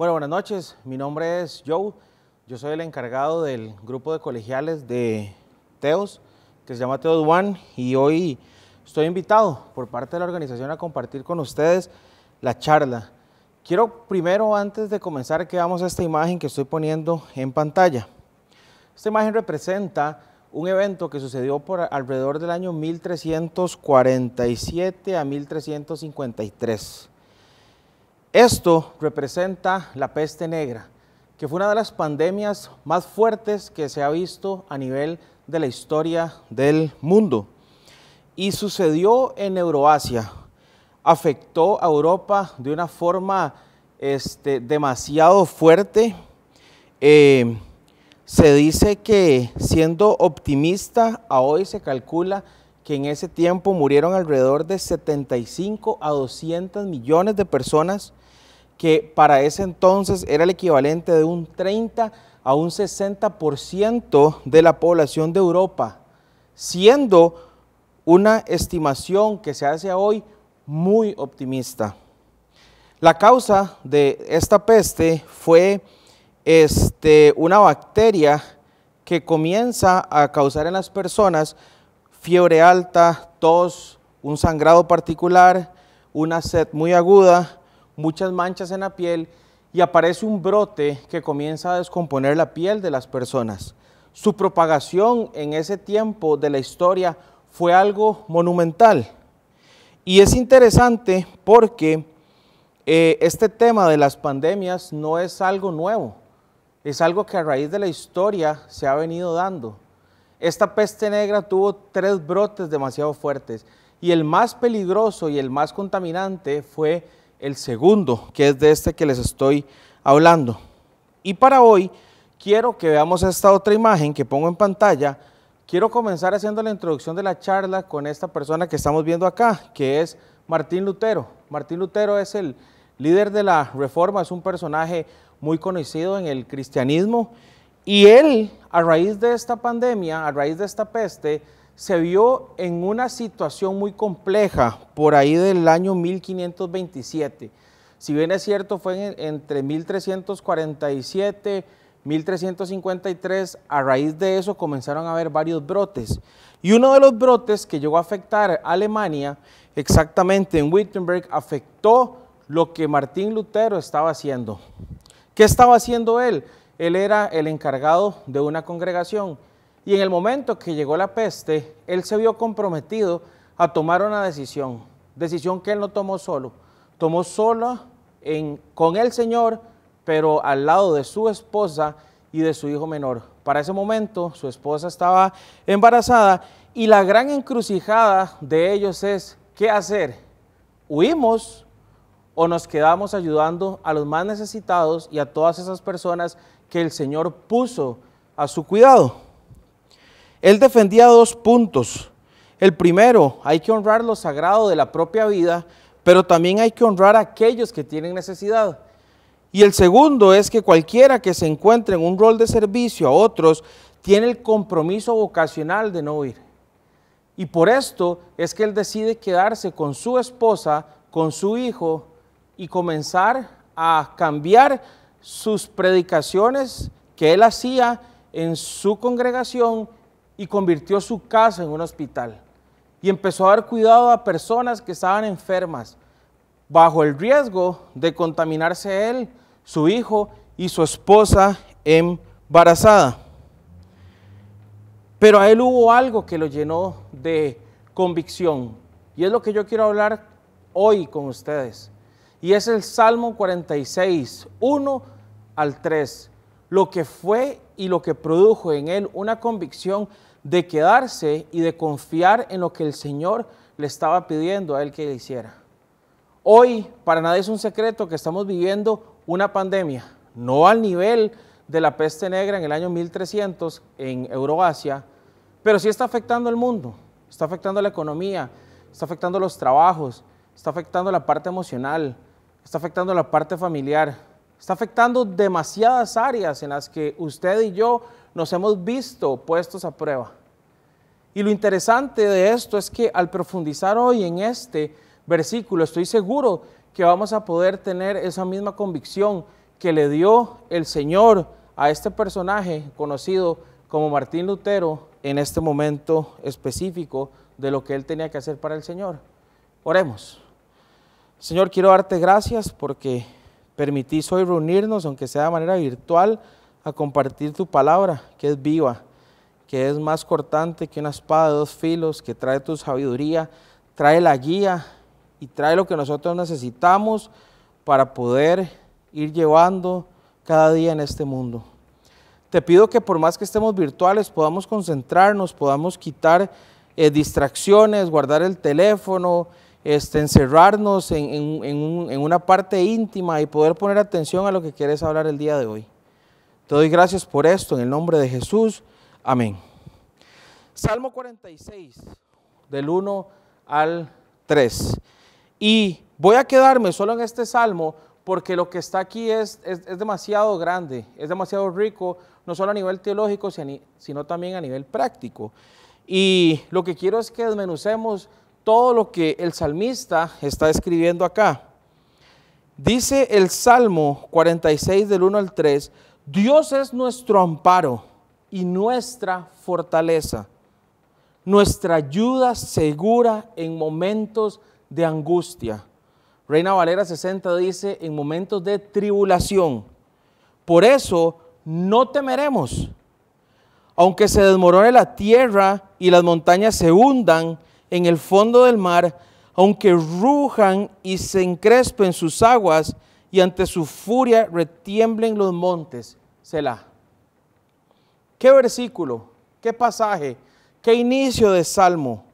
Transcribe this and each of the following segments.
Bueno, buenas noches. Mi nombre es Joe. Yo soy el encargado del grupo de colegiales de Teos, que se llama Teos One, y hoy estoy invitado por parte de la organización a compartir con ustedes la charla. Quiero primero, antes de comenzar, que veamos esta imagen que estoy poniendo en pantalla. Esta imagen representa un evento que sucedió por alrededor del año 1347 a 1353. Esto representa la peste negra, que fue una de las pandemias más fuertes que se ha visto a nivel de la historia del mundo. Y sucedió en Euroasia, afectó a Europa de una forma este, demasiado fuerte. Eh, se dice que siendo optimista, hoy se calcula que en ese tiempo murieron alrededor de 75 a 200 millones de personas que para ese entonces era el equivalente de un 30 a un 60% de la población de Europa, siendo una estimación que se hace hoy muy optimista. La causa de esta peste fue este, una bacteria que comienza a causar en las personas fiebre alta, tos, un sangrado particular, una sed muy aguda, muchas manchas en la piel y aparece un brote que comienza a descomponer la piel de las personas. Su propagación en ese tiempo de la historia fue algo monumental. Y es interesante porque eh, este tema de las pandemias no es algo nuevo, es algo que a raíz de la historia se ha venido dando. Esta peste negra tuvo tres brotes demasiado fuertes y el más peligroso y el más contaminante fue el segundo, que es de este que les estoy hablando. Y para hoy quiero que veamos esta otra imagen que pongo en pantalla. Quiero comenzar haciendo la introducción de la charla con esta persona que estamos viendo acá, que es Martín Lutero. Martín Lutero es el líder de la Reforma, es un personaje muy conocido en el cristianismo y él, a raíz de esta pandemia, a raíz de esta peste, se vio en una situación muy compleja por ahí del año 1527. Si bien es cierto, fue entre 1347 1353, a raíz de eso comenzaron a haber varios brotes. Y uno de los brotes que llegó a afectar a Alemania, exactamente en Wittenberg, afectó lo que Martín Lutero estaba haciendo. ¿Qué estaba haciendo él? Él era el encargado de una congregación y en el momento que llegó la peste, él se vio comprometido a tomar una decisión, decisión que él no tomó solo, tomó solo con el Señor, pero al lado de su esposa y de su hijo menor. Para ese momento su esposa estaba embarazada y la gran encrucijada de ellos es, ¿qué hacer? ¿Huimos o nos quedamos ayudando a los más necesitados y a todas esas personas que el Señor puso a su cuidado? Él defendía dos puntos. El primero, hay que honrar lo sagrado de la propia vida, pero también hay que honrar a aquellos que tienen necesidad. Y el segundo es que cualquiera que se encuentre en un rol de servicio a otros tiene el compromiso vocacional de no huir. Y por esto es que él decide quedarse con su esposa, con su hijo y comenzar a cambiar sus predicaciones que él hacía en su congregación y convirtió su casa en un hospital. Y empezó a dar cuidado a personas que estaban enfermas, bajo el riesgo de contaminarse él, su hijo y su esposa embarazada. Pero a él hubo algo que lo llenó de convicción. Y es lo que yo quiero hablar hoy con ustedes. Y es el Salmo 46, 1 al 3. Lo que fue y lo que produjo en él una convicción de quedarse y de confiar en lo que el Señor le estaba pidiendo a él que hiciera. Hoy, para nadie es un secreto que estamos viviendo una pandemia, no al nivel de la peste negra en el año 1300 en Euroasia, pero sí está afectando al mundo, está afectando la economía, está afectando los trabajos, está afectando la parte emocional, está afectando la parte familiar, está afectando demasiadas áreas en las que usted y yo nos hemos visto puestos a prueba. Y lo interesante de esto es que al profundizar hoy en este versículo, estoy seguro que vamos a poder tener esa misma convicción que le dio el Señor a este personaje conocido como Martín Lutero en este momento específico de lo que él tenía que hacer para el Señor. Oremos. Señor, quiero darte gracias porque permitís hoy reunirnos, aunque sea de manera virtual, a compartir tu palabra, que es viva, que es más cortante que una espada de dos filos, que trae tu sabiduría, trae la guía y trae lo que nosotros necesitamos para poder ir llevando cada día en este mundo. Te pido que por más que estemos virtuales podamos concentrarnos, podamos quitar eh, distracciones, guardar el teléfono, este, encerrarnos en, en, una parte íntima y poder poner atención a lo que quieres hablar el día de hoy. Te doy gracias por esto en el nombre de Jesús. Amén. Salmo 46, del 1 al 3. Y voy a quedarme solo en este salmo porque lo que está aquí es, es, demasiado grande, es demasiado rico, no solo a nivel teológico, sino también a nivel práctico. Y lo que quiero es que desmenucemos todo lo que el salmista está escribiendo acá. Dice el Salmo 46 del 1 al 3, Dios es nuestro amparo y nuestra fortaleza, nuestra ayuda segura en momentos de angustia. Reina Valera 60 dice, en momentos de tribulación. Por eso no temeremos. Aunque se desmorone la tierra y las montañas se hundan en el fondo del mar, aunque rujan y se encrespen sus aguas y ante su furia retiemblen los montes. Selah. ¿Qué versículo? ¿Qué pasaje? ¿Qué inicio de salmo?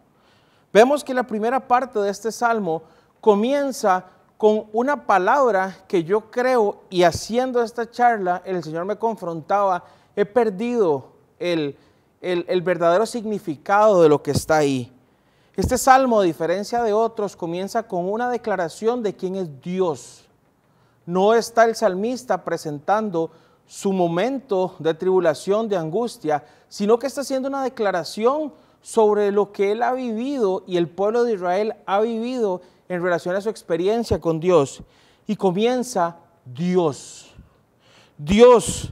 Vemos que la primera parte de este salmo comienza con una palabra que yo creo y haciendo esta charla el Señor me confrontaba, he perdido el, el, verdadero significado de lo que está ahí. Este salmo, a diferencia de otros, comienza con una declaración de quién es Dios. No está el salmista presentando su momento de tribulación, de angustia, sino que está haciendo una declaración sobre lo que él ha vivido y el pueblo de Israel ha vivido en relación a su experiencia con Dios. Y comienza Dios. Dios.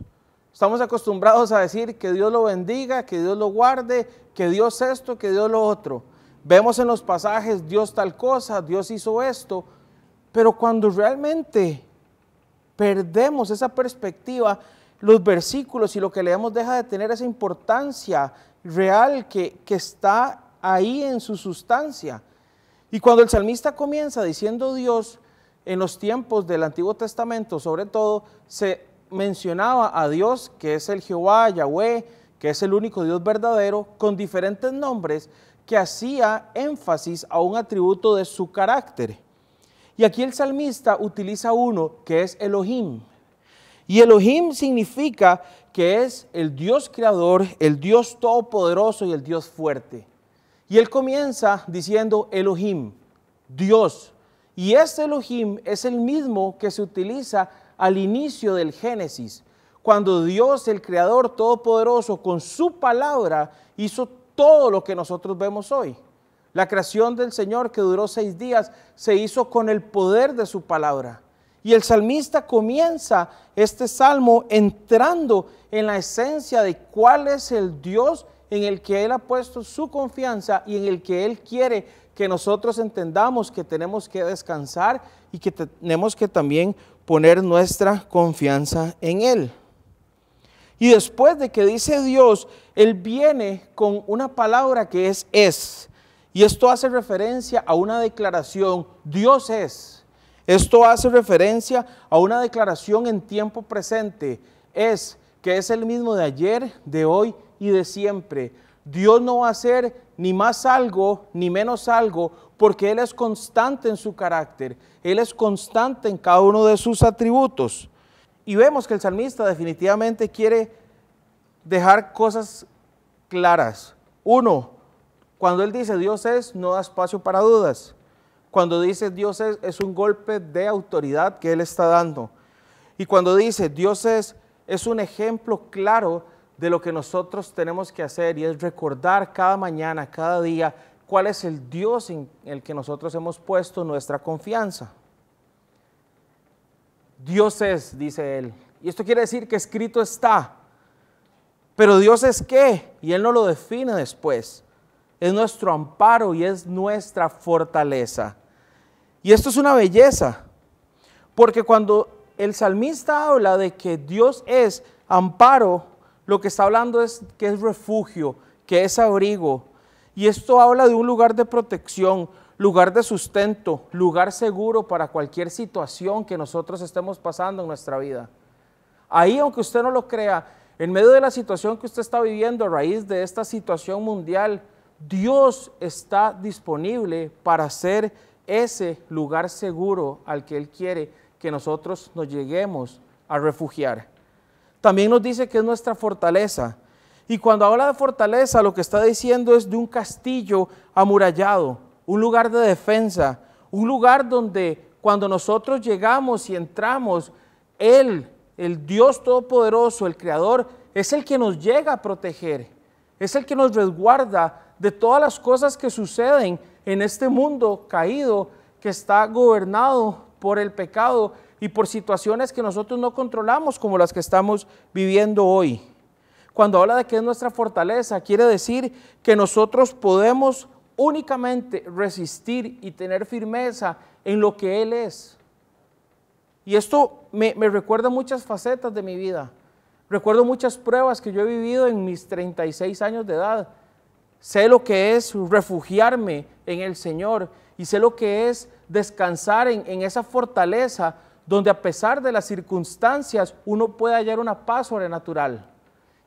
Estamos acostumbrados a decir que Dios lo bendiga, que Dios lo guarde, que Dios esto, que Dios lo otro. Vemos en los pasajes Dios tal cosa, Dios hizo esto, pero cuando realmente perdemos esa perspectiva, los versículos y lo que leemos deja de tener esa importancia real que, que está ahí en su sustancia. Y cuando el salmista comienza diciendo Dios, en los tiempos del Antiguo Testamento, sobre todo, se mencionaba a Dios, que es el Jehová, Yahweh, que es el único Dios verdadero, con diferentes nombres que hacía énfasis a un atributo de su carácter. Y aquí el salmista utiliza uno que es Elohim. Y Elohim significa que es el Dios creador, el Dios todopoderoso y el Dios fuerte. Y él comienza diciendo Elohim, Dios. Y este Elohim es el mismo que se utiliza al inicio del Génesis, cuando Dios, el Creador Todopoderoso, con su palabra hizo todo lo que nosotros vemos hoy. La creación del Señor que duró seis días se hizo con el poder de su palabra. Y el salmista comienza este salmo entrando en la esencia de cuál es el Dios en el que Él ha puesto su confianza y en el que Él quiere que nosotros entendamos que tenemos que descansar y que tenemos que también poner nuestra confianza en Él. Y después de que dice Dios, Él viene con una palabra que es es. Y esto hace referencia a una declaración, Dios es. Esto hace referencia a una declaración en tiempo presente, es que es el mismo de ayer, de hoy y de siempre. Dios no va a hacer ni más algo ni menos algo porque Él es constante en su carácter, Él es constante en cada uno de sus atributos. Y vemos que el salmista definitivamente quiere dejar cosas claras. Uno, cuando Él dice Dios es, no da espacio para dudas. Cuando dice Dios es, es un golpe de autoridad que Él está dando. Y cuando dice Dios es, es un ejemplo claro de lo que nosotros tenemos que hacer y es recordar cada mañana, cada día, cuál es el Dios en el que nosotros hemos puesto nuestra confianza. Dios es, dice él. Y esto quiere decir que escrito está. Pero Dios es qué? Y Él no lo define después. Es nuestro amparo y es nuestra fortaleza. Y esto es una belleza. Porque cuando el salmista habla de que Dios es amparo, lo que está hablando es que es refugio, que es abrigo. Y esto habla de un lugar de protección, lugar de sustento, lugar seguro para cualquier situación que nosotros estemos pasando en nuestra vida. Ahí, aunque usted no lo crea, en medio de la situación que usted está viviendo a raíz de esta situación mundial, Dios está disponible para ser ese lugar seguro al que Él quiere que nosotros nos lleguemos a refugiar. También nos dice que es nuestra fortaleza. Y cuando habla de fortaleza, lo que está diciendo es de un castillo amurallado, un lugar de defensa, un lugar donde cuando nosotros llegamos y entramos, Él el Dios Todopoderoso, el Creador, es el que nos llega a proteger, es el que nos resguarda de todas las cosas que suceden en este mundo caído que está gobernado por el pecado y por situaciones que nosotros no controlamos como las que estamos viviendo hoy. Cuando habla de que es nuestra fortaleza, quiere decir que nosotros podemos únicamente resistir y tener firmeza en lo que Él es. Y esto me, recuerda muchas facetas de mi vida. Recuerdo muchas pruebas que yo he vivido en mis 36 años de edad. Sé lo que es refugiarme en el Señor y sé lo que es descansar en, en esa fortaleza donde a pesar de las circunstancias uno puede hallar una paz sobrenatural.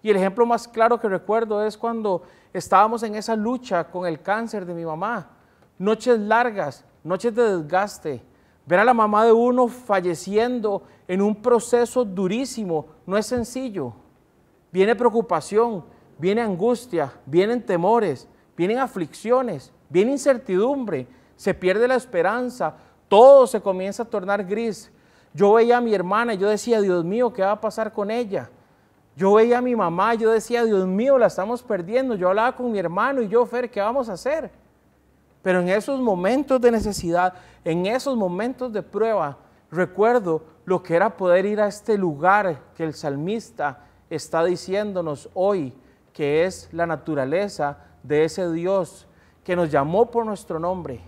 Y el ejemplo más claro que recuerdo es cuando estábamos en esa lucha con el cáncer de mi mamá. Noches largas, noches de desgaste, Ver a la mamá de uno falleciendo en un proceso durísimo no es sencillo. Viene preocupación, viene angustia, vienen temores, vienen aflicciones, viene incertidumbre, se pierde la esperanza, todo se comienza a tornar gris. Yo veía a mi hermana y yo decía, Dios mío, ¿qué va a pasar con ella? Yo veía a mi mamá y yo decía, Dios mío, la estamos perdiendo. Yo hablaba con mi hermano y yo, Fer, ¿qué vamos a hacer? Pero en esos momentos de necesidad, en esos momentos de prueba, recuerdo lo que era poder ir a este lugar que el salmista está diciéndonos hoy, que es la naturaleza de ese Dios que nos llamó por nuestro nombre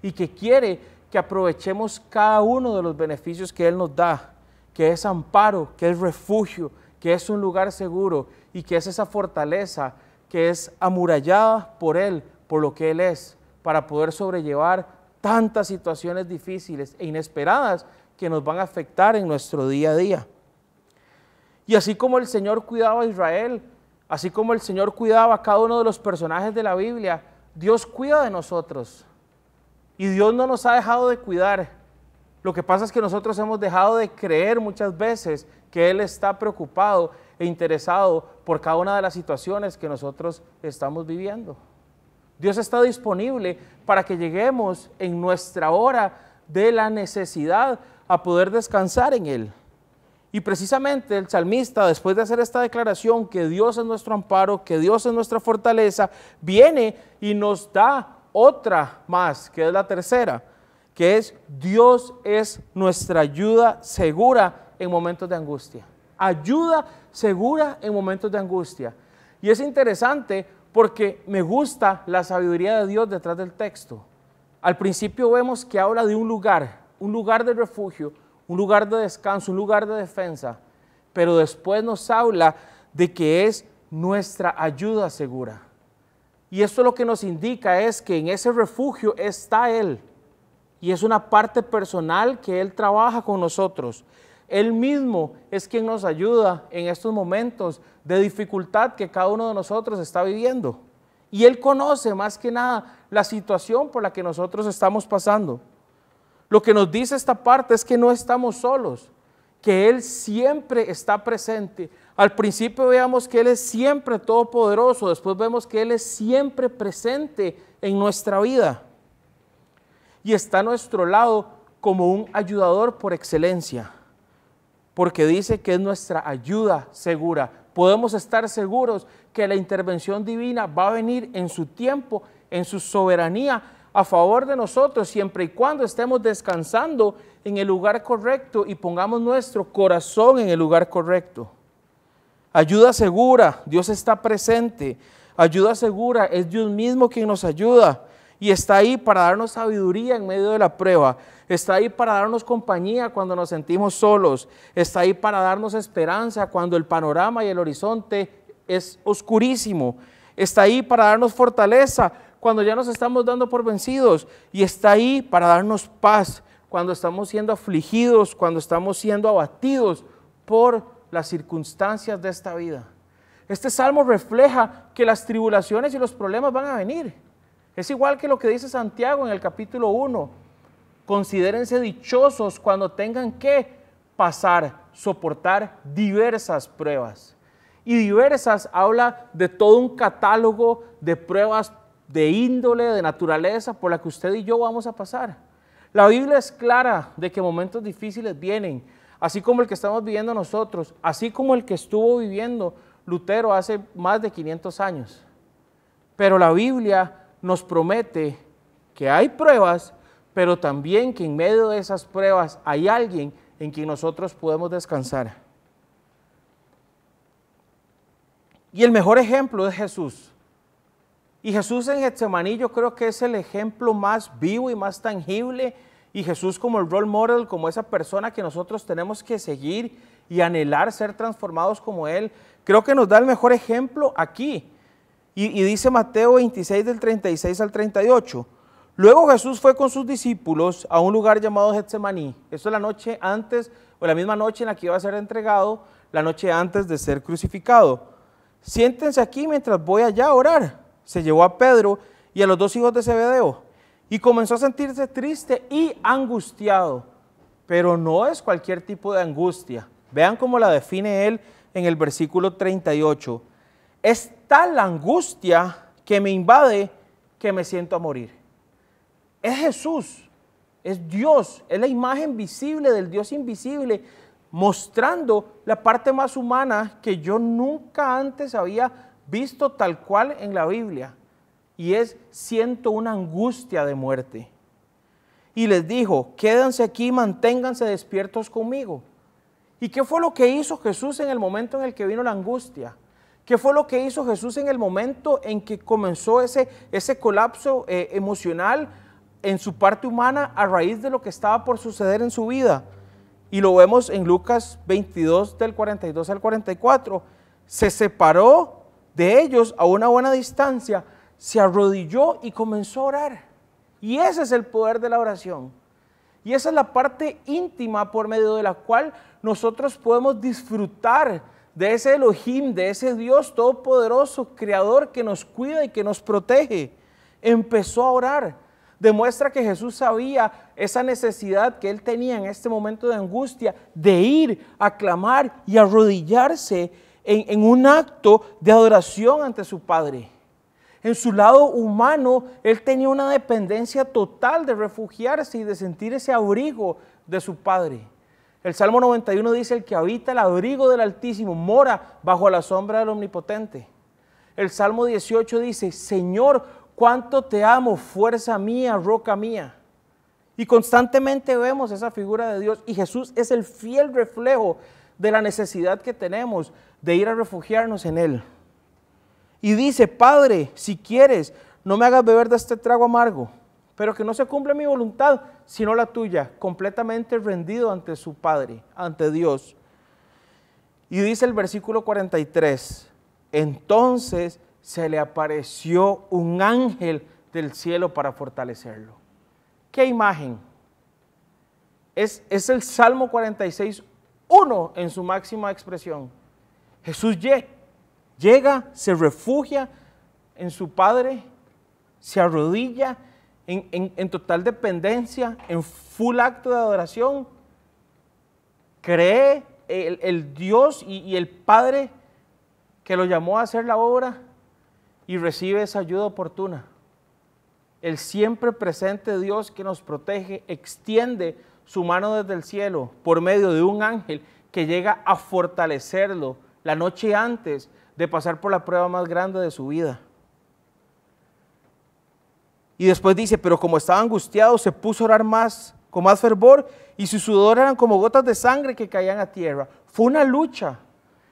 y que quiere que aprovechemos cada uno de los beneficios que Él nos da, que es amparo, que es refugio, que es un lugar seguro y que es esa fortaleza que es amurallada por Él, por lo que Él es para poder sobrellevar tantas situaciones difíciles e inesperadas que nos van a afectar en nuestro día a día. Y así como el Señor cuidaba a Israel, así como el Señor cuidaba a cada uno de los personajes de la Biblia, Dios cuida de nosotros. Y Dios no nos ha dejado de cuidar. Lo que pasa es que nosotros hemos dejado de creer muchas veces que Él está preocupado e interesado por cada una de las situaciones que nosotros estamos viviendo. Dios está disponible para que lleguemos en nuestra hora de la necesidad a poder descansar en Él. Y precisamente el salmista, después de hacer esta declaración que Dios es nuestro amparo, que Dios es nuestra fortaleza, viene y nos da otra más, que es la tercera, que es Dios es nuestra ayuda segura en momentos de angustia. Ayuda segura en momentos de angustia. Y es interesante porque me gusta la sabiduría de Dios detrás del texto. Al principio vemos que habla de un lugar, un lugar de refugio, un lugar de descanso, un lugar de defensa, pero después nos habla de que es nuestra ayuda segura. Y esto lo que nos indica es que en ese refugio está Él. Y es una parte personal que Él trabaja con nosotros. Él mismo es quien nos ayuda en estos momentos de dificultad que cada uno de nosotros está viviendo. Y Él conoce más que nada la situación por la que nosotros estamos pasando. Lo que nos dice esta parte es que no estamos solos, que Él siempre está presente. Al principio veamos que Él es siempre todopoderoso, después vemos que Él es siempre presente en nuestra vida. Y está a nuestro lado como un ayudador por excelencia porque dice que es nuestra ayuda segura. Podemos estar seguros que la intervención divina va a venir en su tiempo, en su soberanía, a favor de nosotros siempre y cuando estemos descansando en el lugar correcto y pongamos nuestro corazón en el lugar correcto. Ayuda segura, Dios está presente. Ayuda segura, es Dios mismo quien nos ayuda y está ahí para darnos sabiduría en medio de la prueba. Está ahí para darnos compañía cuando nos sentimos solos. Está ahí para darnos esperanza cuando el panorama y el horizonte es oscurísimo. Está ahí para darnos fortaleza cuando ya nos estamos dando por vencidos. Y está ahí para darnos paz cuando estamos siendo afligidos, cuando estamos siendo abatidos por las circunstancias de esta vida. Este salmo refleja que las tribulaciones y los problemas van a venir. Es igual que lo que dice Santiago en el capítulo 1. Considérense dichosos cuando tengan que pasar, soportar diversas pruebas. Y diversas habla de todo un catálogo de pruebas de índole, de naturaleza, por la que usted y yo vamos a pasar. La Biblia es clara de que momentos difíciles vienen, así como el que estamos viviendo nosotros, así como el que estuvo viviendo Lutero hace más de 500 años. Pero la Biblia nos promete que hay pruebas, pero también que en medio de esas pruebas hay alguien en quien nosotros podemos descansar. Y el mejor ejemplo es Jesús. Y Jesús en Getsemaní yo creo que es el ejemplo más vivo y más tangible. Y Jesús como el role model, como esa persona que nosotros tenemos que seguir y anhelar ser transformados como Él. Creo que nos da el mejor ejemplo aquí. Y, dice Mateo 26 del 36 al 38. Luego Jesús fue con sus discípulos a un lugar llamado Getsemaní. Eso es la noche antes, o la misma noche en la que iba a ser entregado, la noche antes de ser crucificado. Siéntense aquí mientras voy allá a orar. Se llevó a Pedro y a los dos hijos de Zebedeo y comenzó a sentirse triste y angustiado. Pero no es cualquier tipo de angustia. Vean cómo la define él en el versículo 38 es tal la angustia que me invade que me siento a morir. Es Jesús, es Dios, es la imagen visible del Dios invisible, mostrando la parte más humana que yo nunca antes había visto tal cual en la Biblia. Y es, siento una angustia de muerte. Y les dijo, quédense aquí, manténganse despiertos conmigo. ¿Y qué fue lo que hizo Jesús en el momento en el que vino la angustia? ¿Qué fue lo que hizo Jesús en el momento en que comenzó ese, ese colapso eh, emocional en su parte humana a raíz de lo que estaba por suceder en su vida? Y lo vemos en Lucas 22 del 42 al 44. Se separó de ellos a una buena distancia, se arrodilló y comenzó a orar. Y ese es el poder de la oración. Y esa es la parte íntima por medio de la cual nosotros podemos disfrutar de ese Elohim, de ese Dios todopoderoso, creador que nos cuida y que nos protege. Empezó a orar. Demuestra que Jesús sabía esa necesidad que él tenía en este momento de angustia de ir a clamar y arrodillarse en, un acto de adoración ante su Padre. En su lado humano, él tenía una dependencia total de refugiarse y de sentir ese abrigo de su Padre. El Salmo 91 dice, el que habita el abrigo del Altísimo mora bajo la sombra del Omnipotente. El Salmo 18 dice, Señor, cuánto te amo, fuerza mía, roca mía. Y constantemente vemos esa figura de Dios y Jesús es el fiel reflejo de la necesidad que tenemos de ir a refugiarnos en Él. Y dice, Padre, si quieres, no me hagas beber de este trago amargo pero que no se cumple mi voluntad, sino la tuya, completamente rendido ante su Padre, ante Dios. Y dice el versículo 43, entonces se le apareció un ángel del cielo para fortalecerlo. ¿Qué imagen? Es, es el Salmo 46, 1 en su máxima expresión. Jesús llega, se refugia en su Padre, se arrodilla en, total dependencia, en full acto de adoración, cree el, Dios y, y, el Padre que lo llamó a hacer la obra y recibe esa ayuda oportuna. El siempre presente Dios que nos protege extiende su mano desde el cielo por medio de un ángel que llega a fortalecerlo la noche antes de pasar por la prueba más grande de su vida. Y después dice, pero como estaba angustiado, se puso a orar más, con más fervor, y su sudor eran como gotas de sangre que caían a tierra. Fue una lucha.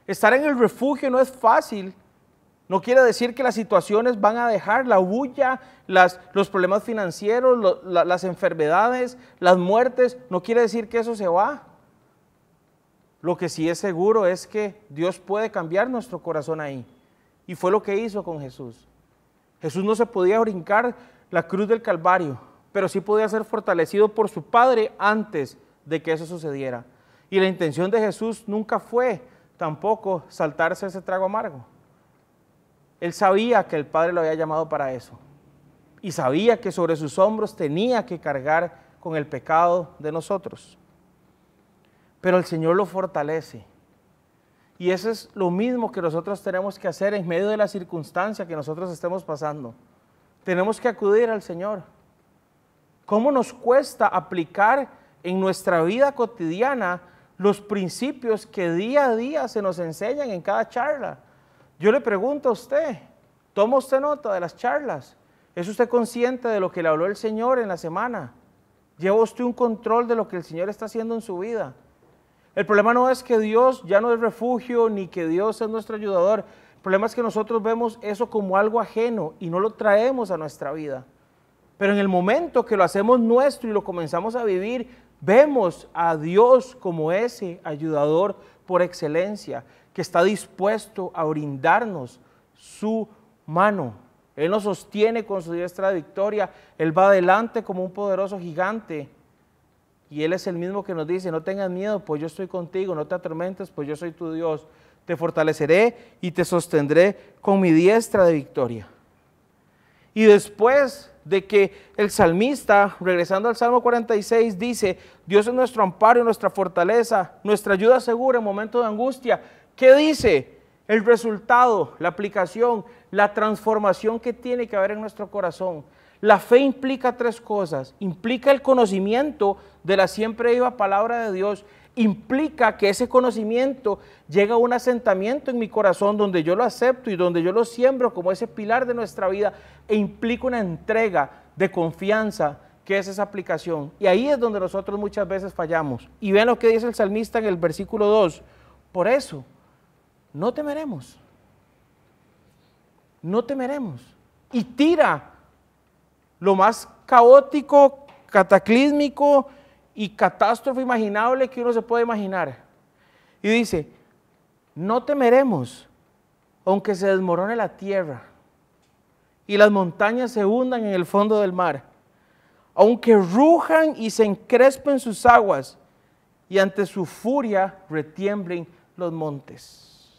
Estar en el refugio no es fácil. No quiere decir que las situaciones van a dejar la bulla, los problemas financieros, las enfermedades, las muertes. No quiere decir que eso se va. Lo que sí es seguro es que Dios puede cambiar nuestro corazón ahí. Y fue lo que hizo con Jesús. Jesús no se podía brincar la cruz del Calvario, pero sí podía ser fortalecido por su Padre antes de que eso sucediera. Y la intención de Jesús nunca fue tampoco saltarse ese trago amargo. Él sabía que el Padre lo había llamado para eso. Y sabía que sobre sus hombros tenía que cargar con el pecado de nosotros. Pero el Señor lo fortalece. Y eso es lo mismo que nosotros tenemos que hacer en medio de la circunstancia que nosotros estemos pasando. Tenemos que acudir al Señor. ¿Cómo nos cuesta aplicar en nuestra vida cotidiana los principios que día a día se nos enseñan en cada charla? Yo le pregunto a usted, ¿toma usted nota de las charlas? ¿Es usted consciente de lo que le habló el Señor en la semana? ¿Lleva usted un control de lo que el Señor está haciendo en su vida? El problema no es que Dios ya no es refugio ni que Dios es nuestro ayudador. El problema es que nosotros vemos eso como algo ajeno y no lo traemos a nuestra vida. Pero en el momento que lo hacemos nuestro y lo comenzamos a vivir, vemos a Dios como ese ayudador por excelencia, que está dispuesto a brindarnos su mano. Él nos sostiene con su diestra de victoria. Él va adelante como un poderoso gigante. Y Él es el mismo que nos dice, no tengas miedo, pues yo estoy contigo, no te atormentes, pues yo soy tu Dios te fortaleceré y te sostendré con mi diestra de victoria. Y después de que el salmista, regresando al Salmo 46, dice, Dios es nuestro amparo y nuestra fortaleza, nuestra ayuda segura en momentos de angustia. ¿Qué dice? El resultado, la aplicación, la transformación que tiene que haber en nuestro corazón. La fe implica tres cosas. Implica el conocimiento de la siempre viva palabra de Dios implica que ese conocimiento llega a un asentamiento en mi corazón donde yo lo acepto y donde yo lo siembro como ese pilar de nuestra vida e implica una entrega de confianza que es esa aplicación. Y ahí es donde nosotros muchas veces fallamos. Y ven lo que dice el salmista en el versículo 2. Por eso, no temeremos. No temeremos. Y tira lo más caótico, cataclísmico, y catástrofe imaginable que uno se puede imaginar. Y dice, no temeremos, aunque se desmorone la tierra y las montañas se hundan en el fondo del mar, aunque rujan y se encrespen sus aguas y ante su furia retiemblen los montes.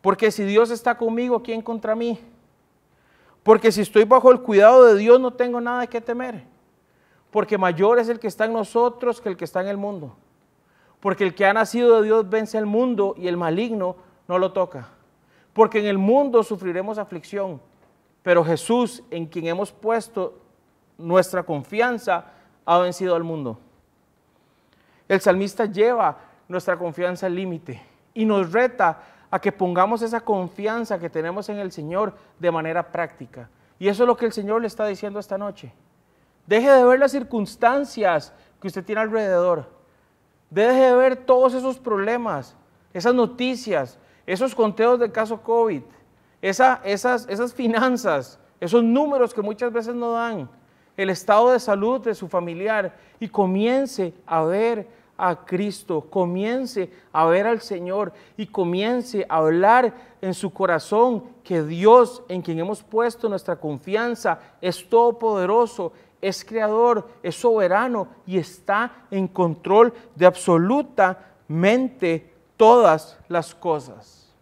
Porque si Dios está conmigo, ¿quién contra mí? Porque si estoy bajo el cuidado de Dios, no tengo nada que temer porque mayor es el que está en nosotros que el que está en el mundo. Porque el que ha nacido de Dios vence al mundo y el maligno no lo toca. Porque en el mundo sufriremos aflicción, pero Jesús, en quien hemos puesto nuestra confianza, ha vencido al mundo. El salmista lleva nuestra confianza al límite y nos reta a que pongamos esa confianza que tenemos en el Señor de manera práctica. Y eso es lo que el Señor le está diciendo esta noche. Deje de ver las circunstancias que usted tiene alrededor. Deje de ver todos esos problemas, esas noticias, esos conteos del caso COVID, esas, esas finanzas, esos números que muchas veces no dan, el estado de salud de su familiar y comience a ver a Cristo, comience a ver al Señor y comience a hablar en su corazón que Dios en quien hemos puesto nuestra confianza es todopoderoso, es creador, es soberano y está en control de absolutamente todas las cosas.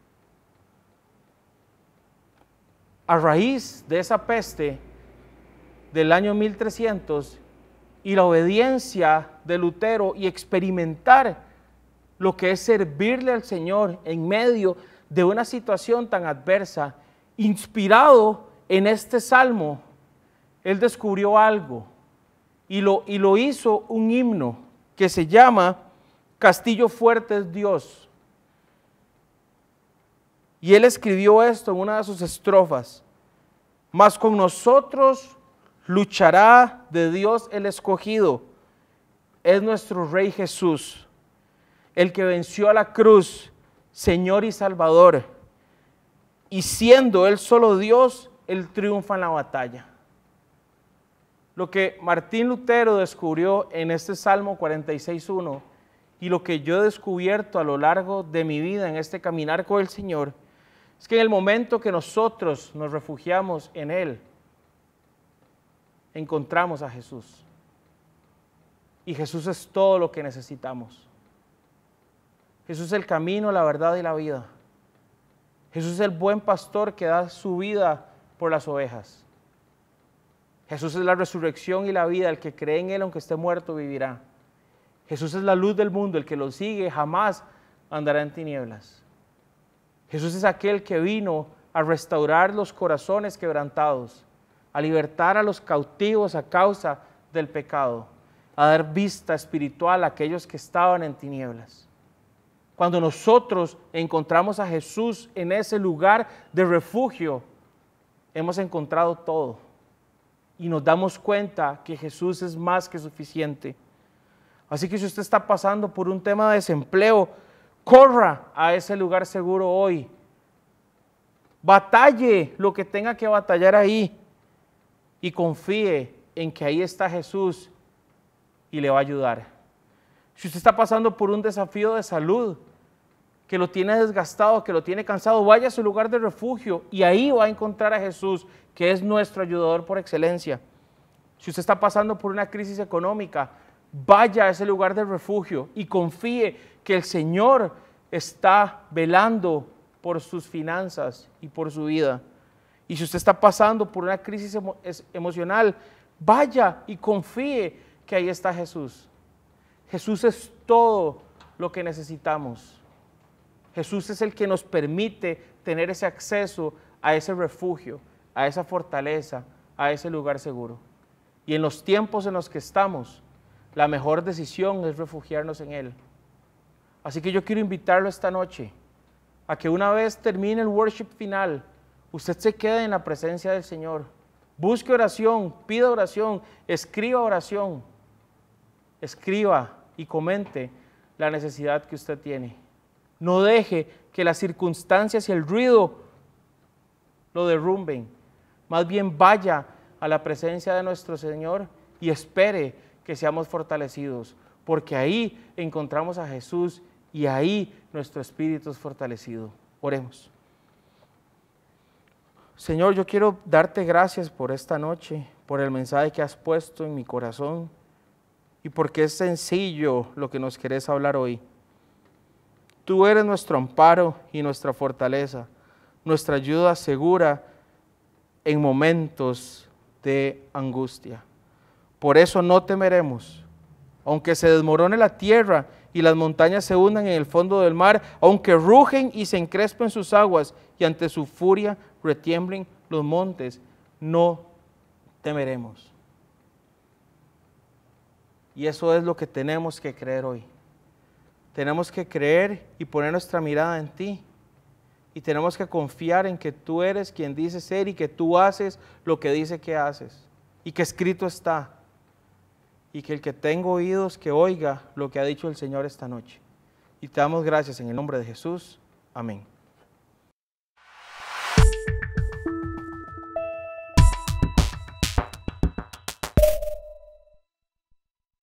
A raíz de esa peste del año 1300 y la obediencia de Lutero y experimentar lo que es servirle al Señor en medio de una situación tan adversa, inspirado en este salmo, él descubrió algo y lo, y lo hizo un himno que se llama Castillo Fuerte es Dios. Y él escribió esto en una de sus estrofas. Mas con nosotros luchará de Dios el escogido. Es nuestro Rey Jesús, el que venció a la cruz, Señor y Salvador. Y siendo Él solo Dios, Él triunfa en la batalla. Lo que Martín Lutero descubrió en este Salmo 46.1 y lo que yo he descubierto a lo largo de mi vida en este caminar con el Señor, es que en el momento que nosotros nos refugiamos en Él, encontramos a Jesús. Y Jesús es todo lo que necesitamos. Jesús es el camino, la verdad y la vida. Jesús es el buen pastor que da su vida por las ovejas. Jesús es la resurrección y la vida, el que cree en Él aunque esté muerto vivirá. Jesús es la luz del mundo, el que lo sigue jamás andará en tinieblas. Jesús es aquel que vino a restaurar los corazones quebrantados, a libertar a los cautivos a causa del pecado, a dar vista espiritual a aquellos que estaban en tinieblas. Cuando nosotros encontramos a Jesús en ese lugar de refugio, hemos encontrado todo. Y nos damos cuenta que Jesús es más que suficiente. Así que si usted está pasando por un tema de desempleo, corra a ese lugar seguro hoy. Batalle lo que tenga que batallar ahí y confíe en que ahí está Jesús y le va a ayudar. Si usted está pasando por un desafío de salud, que lo tiene desgastado, que lo tiene cansado, vaya a su lugar de refugio y ahí va a encontrar a Jesús, que es nuestro ayudador por excelencia. Si usted está pasando por una crisis económica, vaya a ese lugar de refugio y confíe que el Señor está velando por sus finanzas y por su vida. Y si usted está pasando por una crisis emocional, vaya y confíe que ahí está Jesús. Jesús es todo lo que necesitamos. Jesús es el que nos permite tener ese acceso a ese refugio, a esa fortaleza, a ese lugar seguro. Y en los tiempos en los que estamos, la mejor decisión es refugiarnos en Él. Así que yo quiero invitarlo esta noche a que una vez termine el worship final, usted se quede en la presencia del Señor. Busque oración, pida oración, escriba oración, escriba y comente la necesidad que usted tiene. No deje que las circunstancias y el ruido lo derrumben. Más bien vaya a la presencia de nuestro Señor y espere que seamos fortalecidos, porque ahí encontramos a Jesús y ahí nuestro espíritu es fortalecido. Oremos. Señor, yo quiero darte gracias por esta noche, por el mensaje que has puesto en mi corazón y porque es sencillo lo que nos querés hablar hoy. Tú eres nuestro amparo y nuestra fortaleza, nuestra ayuda segura en momentos de angustia. Por eso no temeremos, aunque se desmorone la tierra y las montañas se hundan en el fondo del mar, aunque rugen y se encrespen sus aguas y ante su furia retiemblen los montes, no temeremos. Y eso es lo que tenemos que creer hoy. Tenemos que creer y poner nuestra mirada en ti. Y tenemos que confiar en que tú eres quien dices ser y que tú haces lo que dice que haces. Y que escrito está y que el que tenga oídos que oiga lo que ha dicho el Señor esta noche. Y te damos gracias en el nombre de Jesús. Amén.